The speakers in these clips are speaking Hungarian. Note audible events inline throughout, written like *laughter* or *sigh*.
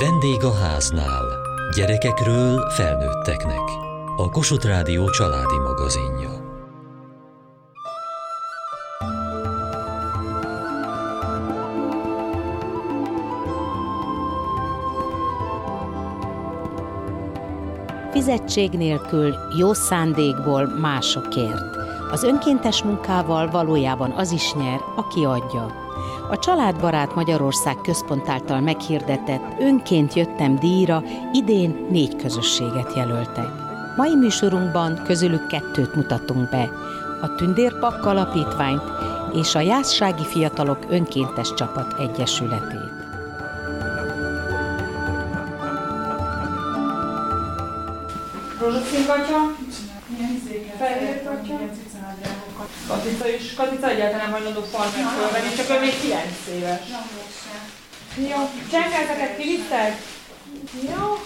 Vendég a háznál. Gyerekekről felnőtteknek. A Kossuth Rádió családi magazinja. Fizetség nélkül, jó szándékból másokért. Az önkéntes munkával valójában az is nyer, aki adja. A Családbarát Magyarország központ által meghirdetett Önként jöttem díjra idén négy közösséget jelöltek. Mai műsorunkban közülük kettőt mutatunk be, a Tündérpak Alapítványt és a Jászsági Fiatalok Önkéntes Csapat Egyesületét. Rózsaszín gatya, fehér gatya, Katica is. Katica egyáltalán hajlandó farmert fölvenni, csak ő még 9 éves. Jó, csengelteket kivittek? Jó.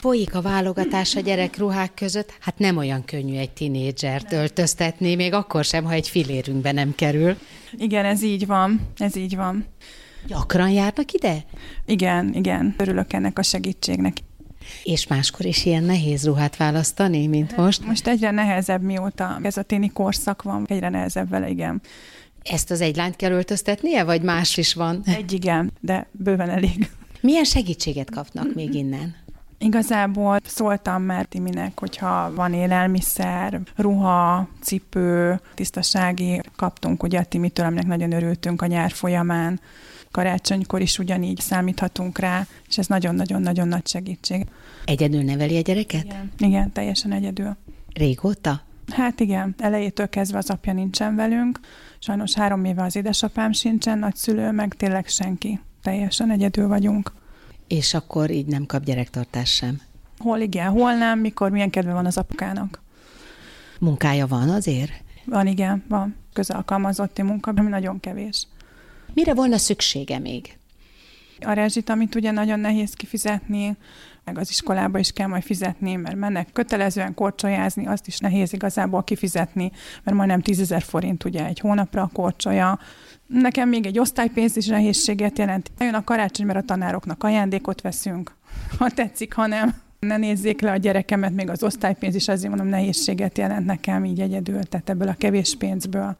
Folyik a válogatás a gyerekruhák között, hát nem olyan könnyű egy tinédzsert öltöztetni, még akkor sem, ha egy filérünkbe nem kerül. Igen, ez így van, ez így van. Gyakran járnak ide? Igen, igen. Örülök ennek a segítségnek. És máskor is ilyen nehéz ruhát választani, mint most? Most egyre nehezebb, mióta ez a téni korszak van, egyre nehezebb vele, igen. Ezt az egy lányt kell öltöztetnie, vagy más is van? Egy igen, de bőven elég. Milyen segítséget kapnak még innen? Igazából szóltam már Timinek, hogyha van élelmiszer, ruha, cipő, tisztasági, kaptunk ugye a Timitől, aminek nagyon örültünk a nyár folyamán karácsonykor is ugyanígy számíthatunk rá, és ez nagyon-nagyon-nagyon nagy segítség. Egyedül neveli a gyereket? Igen, igen teljesen egyedül. Régóta? Hát igen, elejétől kezdve az apja nincsen velünk, sajnos három éve az édesapám sincsen, nagyszülő, meg tényleg senki. Teljesen egyedül vagyunk. És akkor így nem kap gyerektartás sem? Hol igen, hol nem, mikor, milyen kedve van az apukának. Munkája van azért? Van, igen, van. Közalkalmazotti munka, ami nagyon kevés. Mire volna szüksége még? A rezsit, amit ugye nagyon nehéz kifizetni, meg az iskolába is kell majd fizetni, mert mennek kötelezően korcsolyázni, azt is nehéz igazából kifizetni, mert majdnem 10 ezer forint ugye egy hónapra a korcsolya. Nekem még egy osztálypénz is nehézséget jelent. Jön a karácsony, mert a tanároknak ajándékot veszünk, ha tetszik, ha nem. Ne nézzék le a gyerekemet, még az osztálypénz is azért mondom nehézséget jelent nekem így egyedül, tehát ebből a kevés pénzből.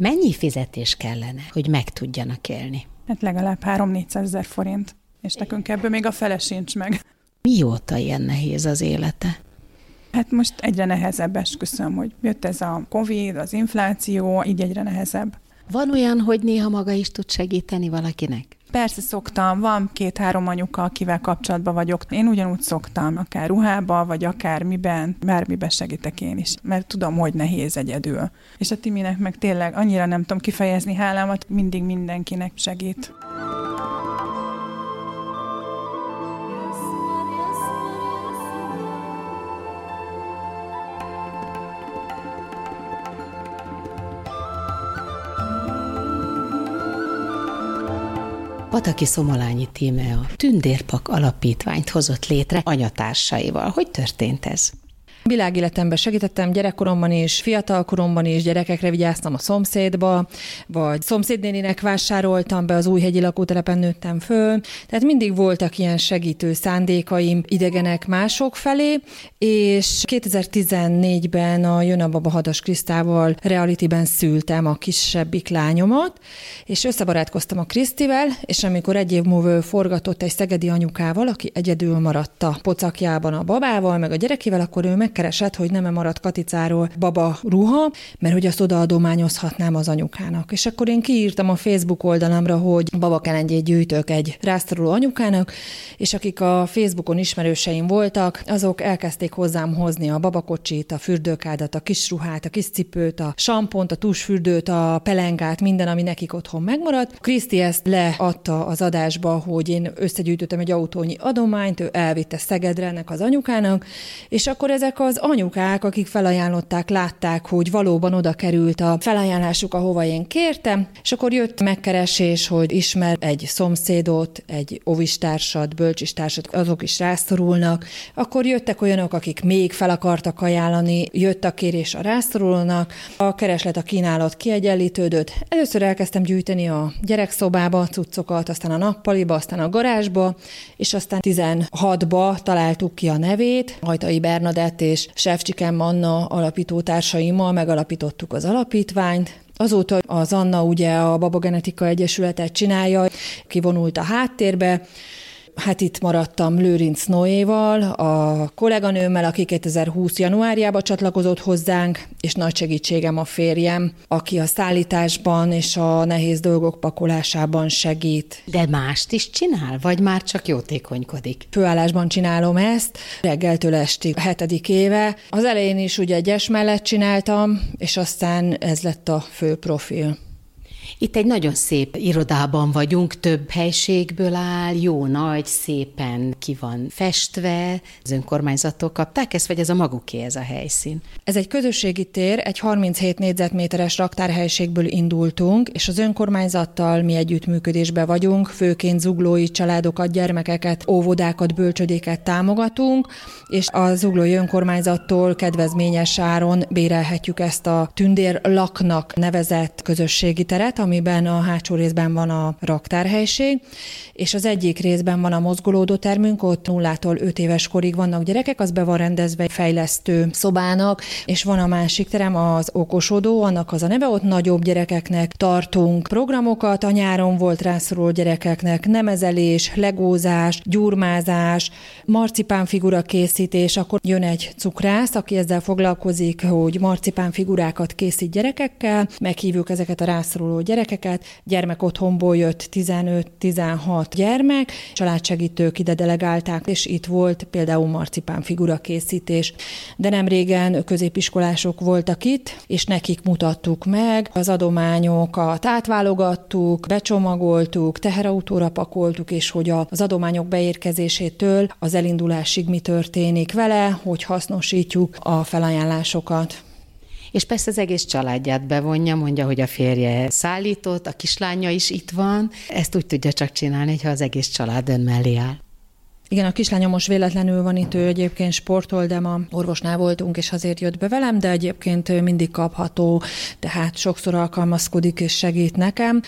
Mennyi fizetés kellene, hogy meg tudjanak élni? Hát legalább 3-400 ezer forint, és nekünk ebből még a fele sincs meg. Mióta ilyen nehéz az élete? Hát most egyre nehezebb, esküszöm, hogy jött ez a Covid, az infláció, így egyre nehezebb. Van olyan, hogy néha maga is tud segíteni valakinek? Persze szoktam, van két-három anyuka, akivel kapcsolatban vagyok. Én ugyanúgy szoktam, akár ruhába, vagy akár miben, bármiben segítek én is, mert tudom, hogy nehéz egyedül. És a Timinek meg tényleg annyira nem tudom kifejezni hálámat, mindig mindenkinek segít. Pataki Szomolányi Tíme a Tündérpak Alapítványt hozott létre anyatársaival. Hogy történt ez? Világéletemben segítettem gyerekkoromban is, fiatalkoromban is, gyerekekre vigyáztam a szomszédba, vagy szomszédnéninek vásároltam be, az újhegyi lakótelepen nőttem föl. Tehát mindig voltak ilyen segítő szándékaim idegenek mások felé, és 2014-ben a Jön a Baba Hadas Krisztával realityben szültem a kisebbik lányomat, és összebarátkoztam a Krisztivel, és amikor egy év múlva forgatott egy szegedi anyukával, aki egyedül maradt a pocakjában a babával, meg a gyerekével, akkor ő meg megkeresett, hogy nem-e maradt Katicáról baba ruha, mert hogy azt odaadományozhatnám az anyukának. És akkor én kiírtam a Facebook oldalamra, hogy babakelengyét gyűjtök egy rásztoruló anyukának, és akik a Facebookon ismerőseim voltak, azok elkezdték hozzám hozni a babakocsit, a fürdőkádat, a kis ruhát, a kis cipőt, a sampont, a tusfürdőt, a pelengát, minden, ami nekik otthon megmaradt. Kriszti ezt leadta az adásba, hogy én összegyűjtöttem egy autónyi adományt, ő elvitte Szegedre ennek az anyukának, és akkor ezek az anyukák, akik felajánlották, látták, hogy valóban oda került a felajánlásuk, ahova én kértem, és akkor jött megkeresés, hogy ismer egy szomszédot, egy ovistársat, bölcsistársat, azok is rászorulnak. Akkor jöttek olyanok, akik még fel akartak ajánlani, jött a kérés a rászorulónak, a kereslet, a kínálat kiegyenlítődött. Először elkezdtem gyűjteni a gyerekszobába cuccokat, aztán a nappaliba, aztán a garázsba, és aztán 16-ba találtuk ki a nevét, Hajtai Bernadett és Sefcsikem Anna alapítótársaimmal megalapítottuk az alapítványt, Azóta az Anna ugye a Babogenetika Egyesületet csinálja, kivonult a háttérbe, Hát itt maradtam Lőrinc Noéval, a kolléganőmmel, aki 2020. januárjában csatlakozott hozzánk, és nagy segítségem a férjem, aki a szállításban és a nehéz dolgok pakolásában segít. De mást is csinál, vagy már csak jótékonykodik? Főállásban csinálom ezt, reggeltől estig, hetedik éve. Az elején is ugye egyes mellett csináltam, és aztán ez lett a fő profil. Itt egy nagyon szép irodában vagyunk, több helységből áll, jó nagy, szépen ki van festve, az önkormányzatok kapták ezt, vagy ez a maguké ez a helyszín? Ez egy közösségi tér, egy 37 négyzetméteres raktárhelységből indultunk, és az önkormányzattal mi együttműködésben vagyunk, főként zuglói családokat, gyermekeket, óvodákat, bölcsödéket támogatunk, és a zuglói önkormányzattól kedvezményes áron bérelhetjük ezt a tündér laknak nevezett közösségi teret, amiben a hátsó részben van a raktárhelység, és az egyik részben van a mozgolódó termünk, ott nullától 5 éves korig vannak gyerekek, az be van rendezve egy fejlesztő szobának, és van a másik terem, az okosodó, annak az a neve, ott nagyobb gyerekeknek tartunk programokat, a nyáron volt rászoruló gyerekeknek nemezelés, legózás, gyurmázás, marcipánfigura készítés, akkor jön egy cukrász, aki ezzel foglalkozik, hogy marcipánfigurákat készít gyerekekkel, meghívjuk ezeket a rászoruló gyerekeket, gyermek otthonból jött 15-16 gyermek, családsegítők ide delegálták, és itt volt például marcipán figura készítés. De nem régen középiskolások voltak itt, és nekik mutattuk meg. Az adományokat, átválogattuk, becsomagoltuk, teherautóra pakoltuk, és hogy az adományok beérkezésétől az elindulásig mi történik vele, hogy hasznosítjuk a felajánlásokat és persze az egész családját bevonja, mondja, hogy a férje szállított, a kislánya is itt van, ezt úgy tudja csak csinálni, ha az egész család ön mellé áll. Igen, a kislányom most véletlenül van itt, ő egyébként sportol, de ma orvosnál voltunk, és azért jött be velem, de egyébként mindig kapható, tehát sokszor alkalmazkodik és segít nekem.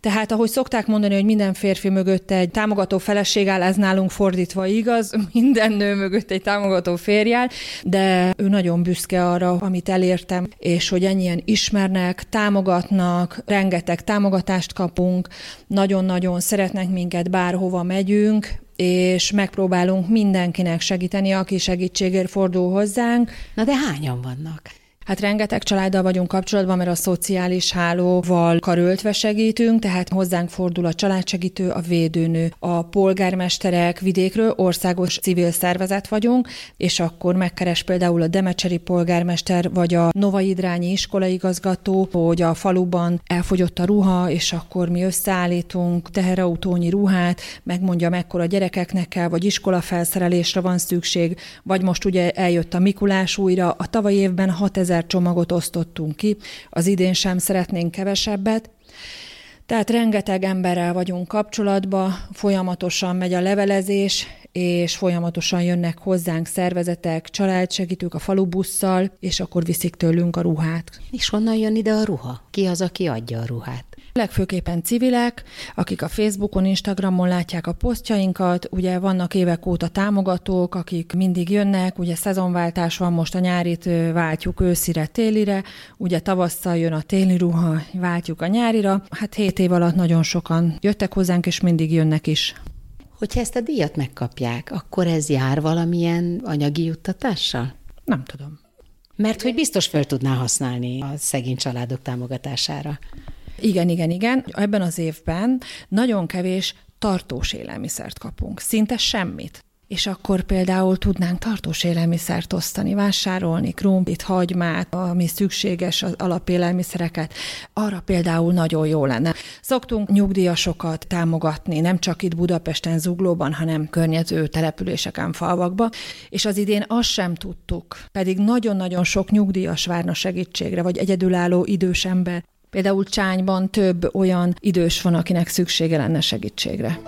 Tehát ahogy szokták mondani, hogy minden férfi mögött egy támogató feleség áll, ez nálunk fordítva igaz, *laughs* minden nő mögött egy támogató férj áll, de ő nagyon büszke arra, amit elértem, és hogy ennyien ismernek, támogatnak, rengeteg támogatást kapunk, nagyon-nagyon szeretnek minket, bárhova megyünk, és megpróbálunk mindenkinek segíteni, aki segítségért fordul hozzánk. Na de hányan vannak? Hát rengeteg családdal vagyunk kapcsolatban, mert a szociális hálóval karöltve segítünk, tehát hozzánk fordul a családsegítő, a védőnő, a polgármesterek vidékről, országos civil szervezet vagyunk, és akkor megkeres például a Demecseri polgármester, vagy a Novaidrányi iskolaigazgató, hogy a faluban elfogyott a ruha, és akkor mi összeállítunk teherautónyi ruhát, megmondja, mekkora gyerekeknek kell, vagy iskolafelszerelésre van szükség, vagy most ugye eljött a Mikulás újra, a tavaly évben 6000 ezer csomagot osztottunk ki, az idén sem szeretnénk kevesebbet, tehát rengeteg emberrel vagyunk kapcsolatban, folyamatosan megy a levelezés, és folyamatosan jönnek hozzánk szervezetek, családsegítők a falubusszal, és akkor viszik tőlünk a ruhát. És honnan jön ide a ruha? Ki az, aki adja a ruhát? Legfőképpen civilek, akik a Facebookon, Instagramon látják a posztjainkat, ugye vannak évek óta támogatók, akik mindig jönnek, ugye szezonváltás van, most a nyárit váltjuk őszire, télire, ugye tavasszal jön a téli ruha, váltjuk a nyárira. Hát hét év alatt nagyon sokan jöttek hozzánk, és mindig jönnek is. Hogyha ezt a díjat megkapják, akkor ez jár valamilyen anyagi juttatással? Nem tudom. Mert hogy biztos fel tudná használni a szegény családok támogatására. Igen, igen, igen. Ebben az évben nagyon kevés tartós élelmiszert kapunk. Szinte semmit. És akkor például tudnánk tartós élelmiszert osztani, vásárolni, krumplit, hagymát, ami szükséges, az alapélelmiszereket. Arra például nagyon jó lenne. Szoktunk nyugdíjasokat támogatni, nem csak itt Budapesten, Zuglóban, hanem környező településeken, falvakba, és az idén azt sem tudtuk, pedig nagyon-nagyon sok nyugdíjas várna segítségre, vagy egyedülálló idős ember. Például Csányban több olyan idős van, akinek szüksége lenne segítségre.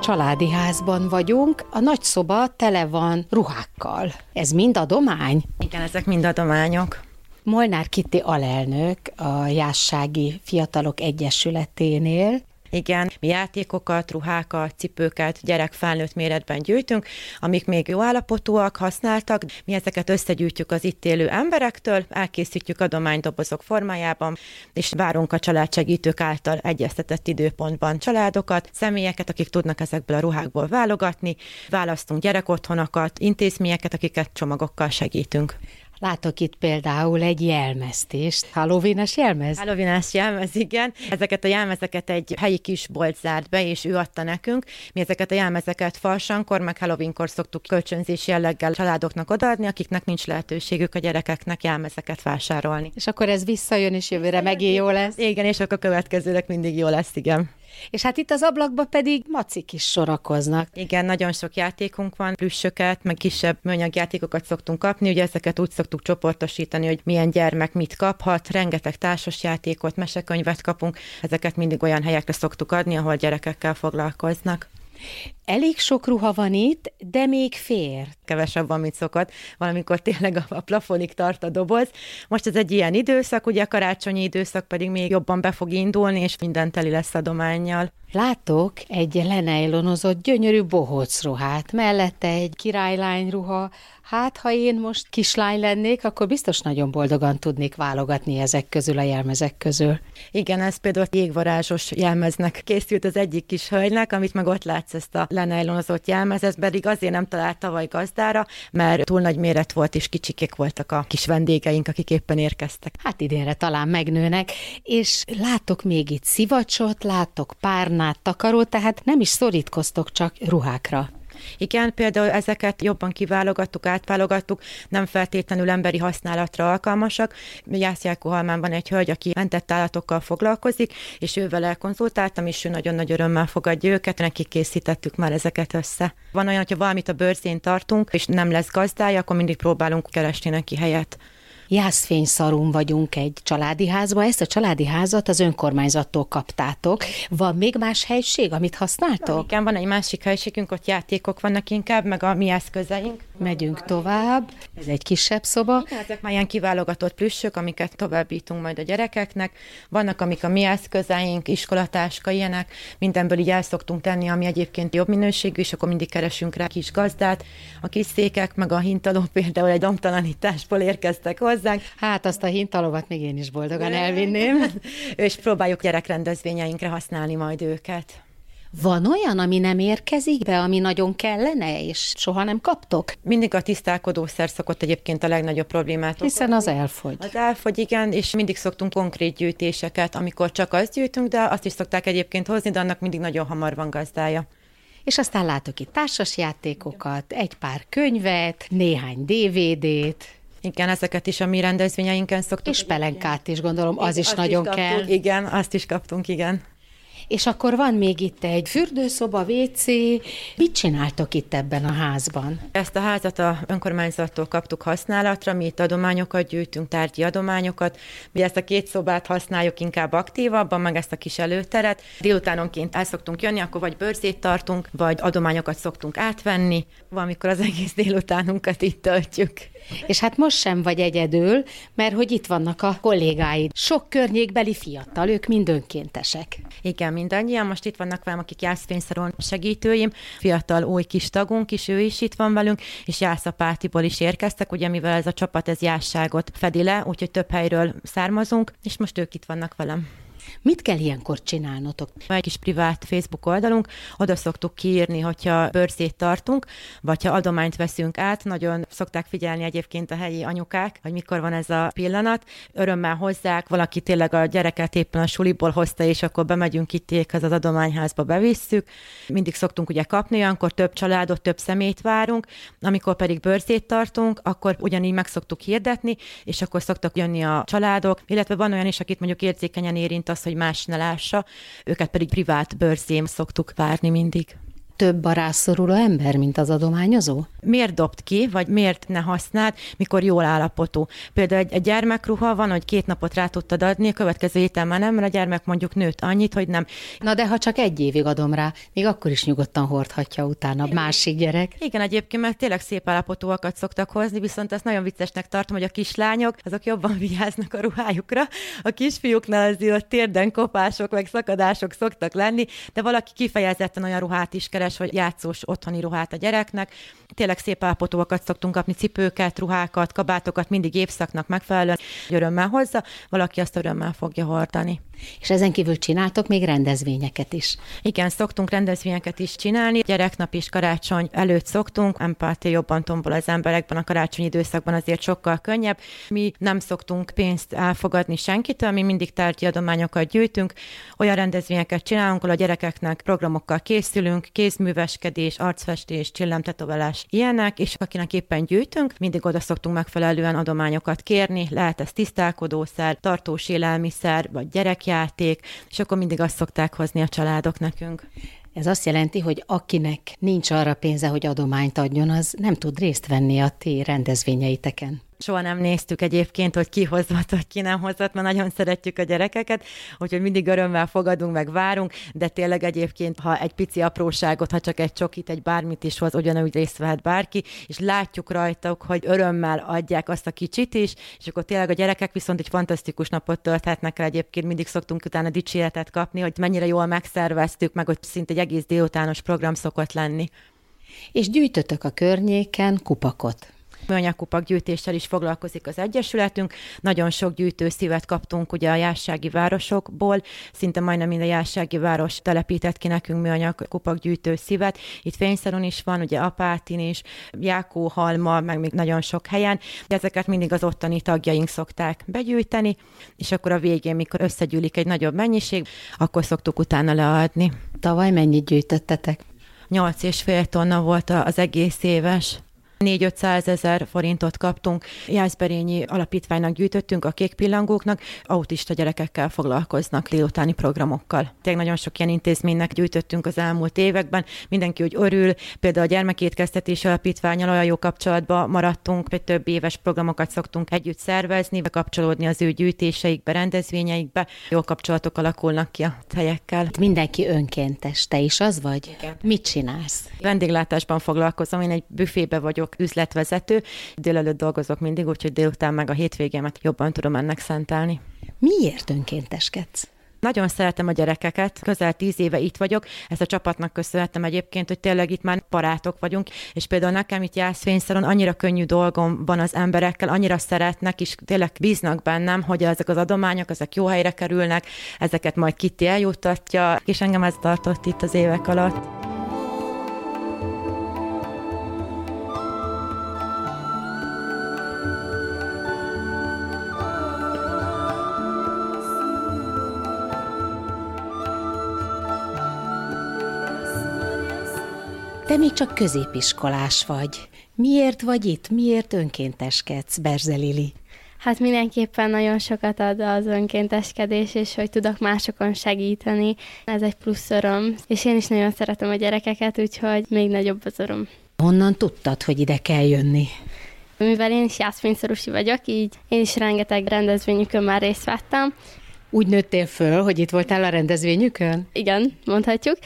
családi házban vagyunk, a nagy szoba tele van ruhákkal. Ez mind adomány? Igen, ezek mind adományok. Molnár Kitti alelnök a Jássági Fiatalok Egyesületénél. Igen, mi játékokat, ruhákat, cipőket gyerek-felnőtt méretben gyűjtünk, amik még jó állapotúak, használtak. Mi ezeket összegyűjtjük az itt élő emberektől, elkészítjük adománydobozok formájában, és várunk a családsegítők által egyeztetett időpontban családokat, személyeket, akik tudnak ezekből a ruhákból válogatni, választunk gyerekotthonokat, intézményeket, akiket csomagokkal segítünk. Látok itt például egy jelmeztést. Halloween-es jelmez? halloween jelmez, igen. Ezeket a jelmezeket egy helyi kis bolt zárt be, és ő adta nekünk. Mi ezeket a jelmezeket falsankor, meg Halloweenkor szoktuk kölcsönzés jelleggel családoknak odaadni, akiknek nincs lehetőségük a gyerekeknek jelmezeket vásárolni. És akkor ez visszajön, és jövőre megint jó lesz? Igen, és akkor a következőnek mindig jó lesz, igen. És hát itt az ablakba pedig macik is sorakoznak. Igen, nagyon sok játékunk van, plüssöket, meg kisebb műanyagjátékokat szoktunk kapni, ugye ezeket úgy szoktuk csoportosítani, hogy milyen gyermek mit kaphat, rengeteg társasjátékot, mesekönyvet kapunk, ezeket mindig olyan helyekre szoktuk adni, ahol gyerekekkel foglalkoznak. Elég sok ruha van itt, de még fér. Kevesebb van, mint szokott. Valamikor tényleg a, plafonig tart a doboz. Most ez egy ilyen időszak, ugye a karácsonyi időszak pedig még jobban be fog indulni, és minden teli lesz adományjal. Látok egy lenejlonozott gyönyörű bohóc ruhát, mellette egy királylány ruha. Hát, ha én most kislány lennék, akkor biztos nagyon boldogan tudnék válogatni ezek közül a jelmezek közül. Igen, ez például jégvarázsos jelmeznek készült az egyik kis hölgynek, amit meg ott látsz ezt a lenejlonozott jelmez, ez pedig azért nem talált tavaly gazdára, mert túl nagy méret volt, és kicsikék voltak a kis vendégeink, akik éppen érkeztek. Hát idénre talán megnőnek, és látok még itt szivacsot, látok párnát, takarót, tehát nem is szorítkoztok csak ruhákra. Igen, például ezeket jobban kiválogattuk, átválogattuk, nem feltétlenül emberi használatra alkalmasak. Jászjákóhalmán van egy hölgy, aki mentett állatokkal foglalkozik, és ővel elkonzultáltam, és ő nagyon nagy örömmel fogadja őket, neki készítettük már ezeket össze. Van olyan, hogyha valamit a bőrzén tartunk, és nem lesz gazdája, akkor mindig próbálunk keresni neki helyet jászfényszarún vagyunk egy családi házba. Ezt a családi házat az önkormányzattól kaptátok. Van még más helység, amit használtok? Igen, van egy másik helységünk, ott játékok vannak inkább, meg a mi eszközeink. Megyünk tovább. Ez egy kisebb szoba. Igen, ezek már ilyen kiválogatott plüssök, amiket továbbítunk majd a gyerekeknek. Vannak, amik a mi eszközeink, iskolatáska, ilyenek. Mindenből így el szoktunk tenni, ami egyébként jobb minőségű, és akkor mindig keresünk rá kis gazdát. A kis székek, meg a hintaló *laughs* például egy domtalanításból érkeztek hozzánk. Hát azt a hintalovat még én is boldogan elvinném. *laughs* és próbáljuk gyerekrendezvényeinkre használni majd őket. Van olyan, ami nem érkezik be, ami nagyon kellene, és soha nem kaptok? Mindig a tisztálkodószer szokott egyébként a legnagyobb problémát. Hiszen az elfogy. Az elfogy, igen, és mindig szoktunk konkrét gyűjtéseket, amikor csak azt gyűjtünk, de azt is szokták egyébként hozni, de annak mindig nagyon hamar van gazdája. És aztán látok itt társasjátékokat, egy pár könyvet, néhány DVD-t, igen, ezeket is a mi rendezvényeinken szoktuk. És pelenkát is gondolom, az is nagyon is kell. Igen, azt is kaptunk, igen. És akkor van még itt egy fürdőszoba, WC. Mit csináltok itt ebben a házban? Ezt a házat a önkormányzattól kaptuk használatra, mi itt adományokat gyűjtünk, tárgyi adományokat. Mi ezt a két szobát használjuk inkább aktívabban, meg ezt a kis előteret. Délutánonként el szoktunk jönni, akkor vagy bőrzét tartunk, vagy adományokat szoktunk átvenni. Valamikor az egész délutánunkat itt töltjük. És hát most sem vagy egyedül, mert hogy itt vannak a kollégáid. Sok környékbeli fiatal, ők mind önkéntesek. Igen, mindannyian. Most itt vannak velem, akik Jászfényszaron segítőim, fiatal új kis tagunk is, ő is itt van velünk, és Jászapátiból is érkeztek, ugye mivel ez a csapat ez jásságot fedi le, úgyhogy több helyről származunk, és most ők itt vannak velem. Mit kell ilyenkor csinálnotok? Egy kis privát Facebook oldalunk, oda szoktuk kiírni, hogyha bőrzét tartunk, vagy ha adományt veszünk át, nagyon szokták figyelni egyébként a helyi anyukák, hogy mikor van ez a pillanat. Örömmel hozzák, valaki tényleg a gyereket éppen a suliból hozta, és akkor bemegyünk itt az adományházba bevisszük. Mindig szoktunk ugye kapni, olyankor több családot, több szemét várunk, amikor pedig bőrzét tartunk, akkor ugyanígy meg szoktuk hirdetni, és akkor szoktak jönni a családok, illetve van olyan is, akit mondjuk érzékenyen érint az, hogy más ne lássa, őket pedig privát bőrzém szoktuk várni mindig több a rászoruló ember, mint az adományozó? Miért dobt ki, vagy miért ne használt, mikor jól állapotú? Például egy, egy gyermekruha van, hogy két napot rá tudtad adni, a következő héten már nem, mert a gyermek mondjuk nőtt annyit, hogy nem. Na de ha csak egy évig adom rá, még akkor is nyugodtan hordhatja utána a másik gyerek. Igen, egyébként, mert tényleg szép állapotúakat szoktak hozni, viszont ezt nagyon viccesnek tartom, hogy a kislányok, azok jobban *laughs* vigyáznak a ruhájukra. A kisfiúknál azért a térden kopások, meg szakadások szoktak lenni, de valaki kifejezetten olyan ruhát is keres, keres vagy játszós otthoni ruhát a gyereknek. Tényleg szép állapotóakat szoktunk kapni, cipőket, ruhákat, kabátokat, mindig évszaknak megfelelően, örömmel hozza, valaki azt örömmel fogja hordani. És ezen kívül csináltok még rendezvényeket is? Igen, szoktunk rendezvényeket is csinálni. Gyereknap is karácsony előtt szoktunk. Empátia jobban tombol az emberekben a karácsonyi időszakban azért sokkal könnyebb. Mi nem szoktunk pénzt elfogadni senkitől, mi mindig tárgyi adományokat gyűjtünk. Olyan rendezvényeket csinálunk, ahol a gyerekeknek programokkal készülünk, kézműveskedés, arcfestés, csillemtetoválás, ilyenek, és akinek éppen gyűjtünk, mindig oda szoktunk megfelelően adományokat kérni. Lehet ez tisztálkodószer, tartós élelmiszer, vagy gyerek játék, és akkor mindig azt szokták hozni a családok nekünk. Ez azt jelenti, hogy akinek nincs arra pénze, hogy adományt adjon, az nem tud részt venni a ti rendezvényeiteken. Soha nem néztük egyébként, hogy ki hozott, vagy ki nem hozott, mert nagyon szeretjük a gyerekeket, úgyhogy mindig örömmel fogadunk, meg várunk, de tényleg egyébként, ha egy pici apróságot, ha csak egy csokit, egy bármit is hoz, ugyanúgy részt vehet bárki, és látjuk rajtuk, hogy örömmel adják azt a kicsit is, és akkor tényleg a gyerekek viszont egy fantasztikus napot tölthetnek el egyébként, mindig szoktunk utána dicséretet kapni, hogy mennyire jól megszerveztük, meg hogy szinte egy egész délutános program szokott lenni. És gyűjtötök a környéken kupakot műanyagkupak gyűjtéssel is foglalkozik az Egyesületünk. Nagyon sok gyűjtőszívet kaptunk ugye a jársági városokból, szinte majdnem minden jársági város telepített ki nekünk műanyagkupak gyűjtőszívet. Itt Fényszeron is van, ugye Apátin is, Jákóhalma, meg még nagyon sok helyen. Ezeket mindig az ottani tagjaink szokták begyűjteni, és akkor a végén, mikor összegyűlik egy nagyobb mennyiség, akkor szoktuk utána leadni. Tavaly mennyit gyűjtöttetek? 8,5 tonna volt az egész éves. 4-500 ezer forintot kaptunk. Jászberényi alapítványnak gyűjtöttünk a kék pillangóknak, autista gyerekekkel foglalkoznak délutáni programokkal. Tényleg nagyon sok ilyen intézménynek gyűjtöttünk az elmúlt években. Mindenki úgy örül, például a gyermekétkeztetési alapítványal olyan jó kapcsolatban maradtunk, hogy több éves programokat szoktunk együtt szervezni, bekapcsolódni az ő gyűjtéseikbe, rendezvényeikbe. Jó kapcsolatok alakulnak ki a helyekkel. Mindenki önkéntes, te is az vagy? Igen. Mit csinálsz? Vendéglátásban foglalkozom, én egy büfébe vagyok vagyok üzletvezető, délelőtt dolgozok mindig, úgyhogy délután meg a hétvégémet jobban tudom ennek szentelni. Miért önkénteskedsz? Nagyon szeretem a gyerekeket, közel tíz éve itt vagyok, ezt a csapatnak köszönhetem egyébként, hogy tényleg itt már barátok vagyunk, és például nekem itt Jászfényszaron annyira könnyű dolgom van az emberekkel, annyira szeretnek, és tényleg bíznak bennem, hogy ezek az adományok, ezek jó helyre kerülnek, ezeket majd Kitti eljuttatja, és engem ez tartott itt az évek alatt. Te még csak középiskolás vagy. Miért vagy itt? Miért önkénteskedsz, Berzelili? Hát mindenképpen nagyon sokat ad az önkénteskedés, és hogy tudok másokon segíteni. Ez egy plusz öröm. És én is nagyon szeretem a gyerekeket, úgyhogy még nagyobb az öröm. Honnan tudtad, hogy ide kell jönni? Mivel én is jászfényszorusi vagyok, így én is rengeteg rendezvényükön már részt vettem. Úgy nőttél föl, hogy itt voltál a rendezvényükön? Igen, mondhatjuk.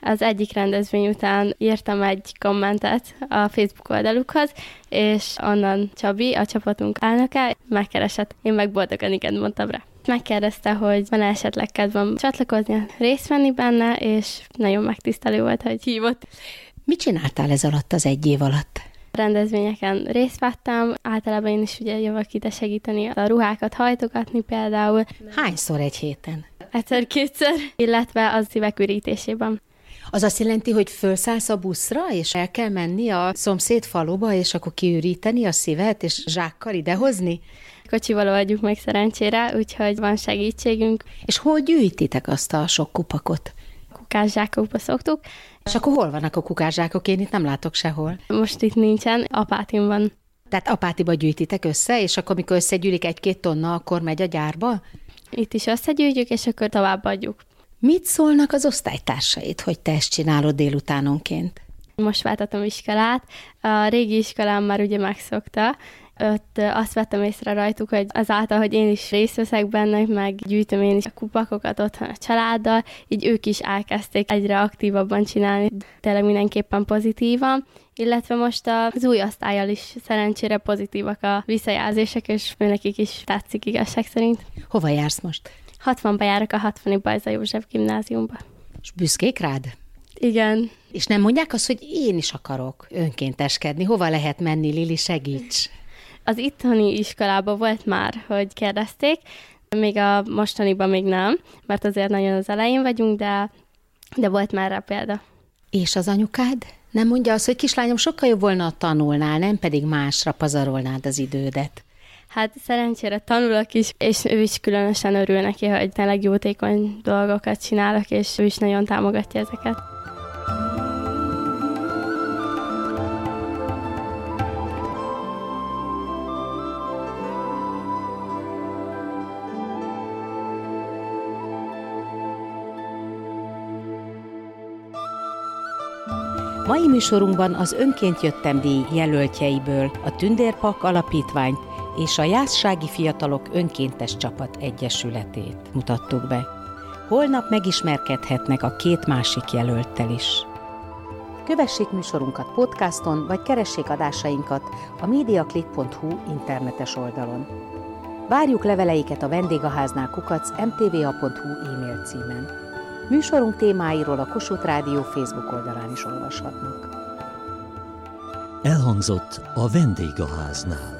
Az egyik rendezvény után írtam egy kommentet a Facebook oldalukhoz, és onnan Csabi, a csapatunk elnöke, megkeresett. Én meg boldogan igen mondtam rá. Megkérdezte, hogy van esetleg kedvem csatlakozni, részt venni benne, és nagyon megtisztelő volt, hogy hívott. Mit csináltál ez alatt az egy év alatt? rendezvényeken részt vettem, általában én is ugye jövök ide segíteni a ruhákat hajtogatni például. Hányszor egy héten? egyszer-kétszer, illetve az szívek ürítésében. Az azt jelenti, hogy felszállsz a buszra, és el kell menni a szomszéd faluba, és akkor kiüríteni a szívet, és zsákkal idehozni? Kocsival oldjuk meg szerencsére, úgyhogy van segítségünk. És hol gyűjtitek azt a sok kupakot? Kukászsákokba szoktuk. És akkor hol vannak a kukászsákok? Én itt nem látok sehol. Most itt nincsen, apátim van. Tehát apátiba gyűjtitek össze, és akkor, amikor összegyűlik egy-két tonna, akkor megy a gyárba? Itt is összegyűjtjük, és akkor továbbadjuk. Mit szólnak az osztálytársait, hogy te ezt csinálod délutánonként? Most váltatom iskolát. A régi iskolám már ugye megszokta, ott azt vettem észre rajtuk, hogy azáltal, hogy én is részt veszek benne, meg gyűjtöm én is a kupakokat otthon a családdal, így ők is elkezdték egyre aktívabban csinálni, tényleg mindenképpen pozitívan, illetve most az új osztályjal is szerencsére pozitívak a visszajelzések, és nekik is tetszik igazság szerint. Hova jársz most? 60-ba járok a 60 Bajza József gimnáziumba. És büszkék rád? Igen. És nem mondják azt, hogy én is akarok önkénteskedni. Hova lehet menni, Lili, segíts? Az itthoni iskolában volt már, hogy kérdezték, még a mostaniban még nem, mert azért nagyon az elején vagyunk, de, de volt már rá példa. És az anyukád? Nem mondja azt, hogy kislányom, sokkal jobb volna, a tanulnál, nem pedig másra pazarolnád az idődet. Hát szerencsére tanulok is, és ő is különösen örül neki, hogy tényleg jótékony dolgokat csinálok, és ő is nagyon támogatja ezeket. Mai műsorunkban az Önként Jöttem díj jelöltjeiből a Tündérpak Alapítványt és a Jászsági Fiatalok Önkéntes Csapat Egyesületét mutattuk be. Holnap megismerkedhetnek a két másik jelölttel is. Kövessék műsorunkat podcaston, vagy keressék adásainkat a mediaclick.hu internetes oldalon. Várjuk leveleiket a vendégháznál kukac mtva.hu e-mail címen. Műsorunk témáiról a Kossuth Rádió Facebook oldalán is olvashatnak. Elhangzott a vendégháznál.